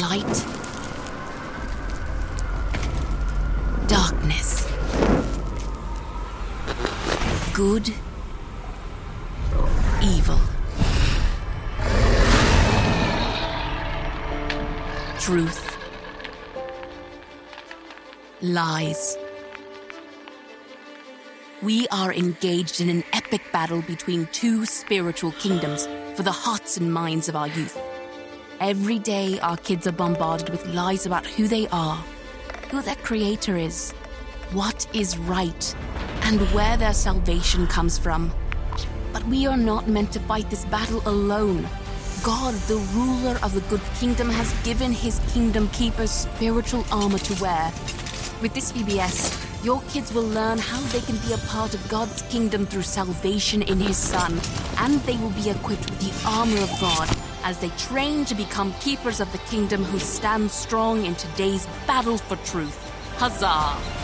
Light. Darkness. Good. Evil. Truth. Lies. We are engaged in an epic battle between two spiritual kingdoms for the hearts and minds of our youth. Every day, our kids are bombarded with lies about who they are, who their creator is, what is right, and where their salvation comes from. But we are not meant to fight this battle alone. God, the ruler of the good kingdom, has given his kingdom keepers spiritual armor to wear. With this VBS, your kids will learn how they can be a part of God's kingdom through salvation in His Son, and they will be equipped with the armor of God as they train to become keepers of the kingdom who stand strong in today's battle for truth. Huzzah!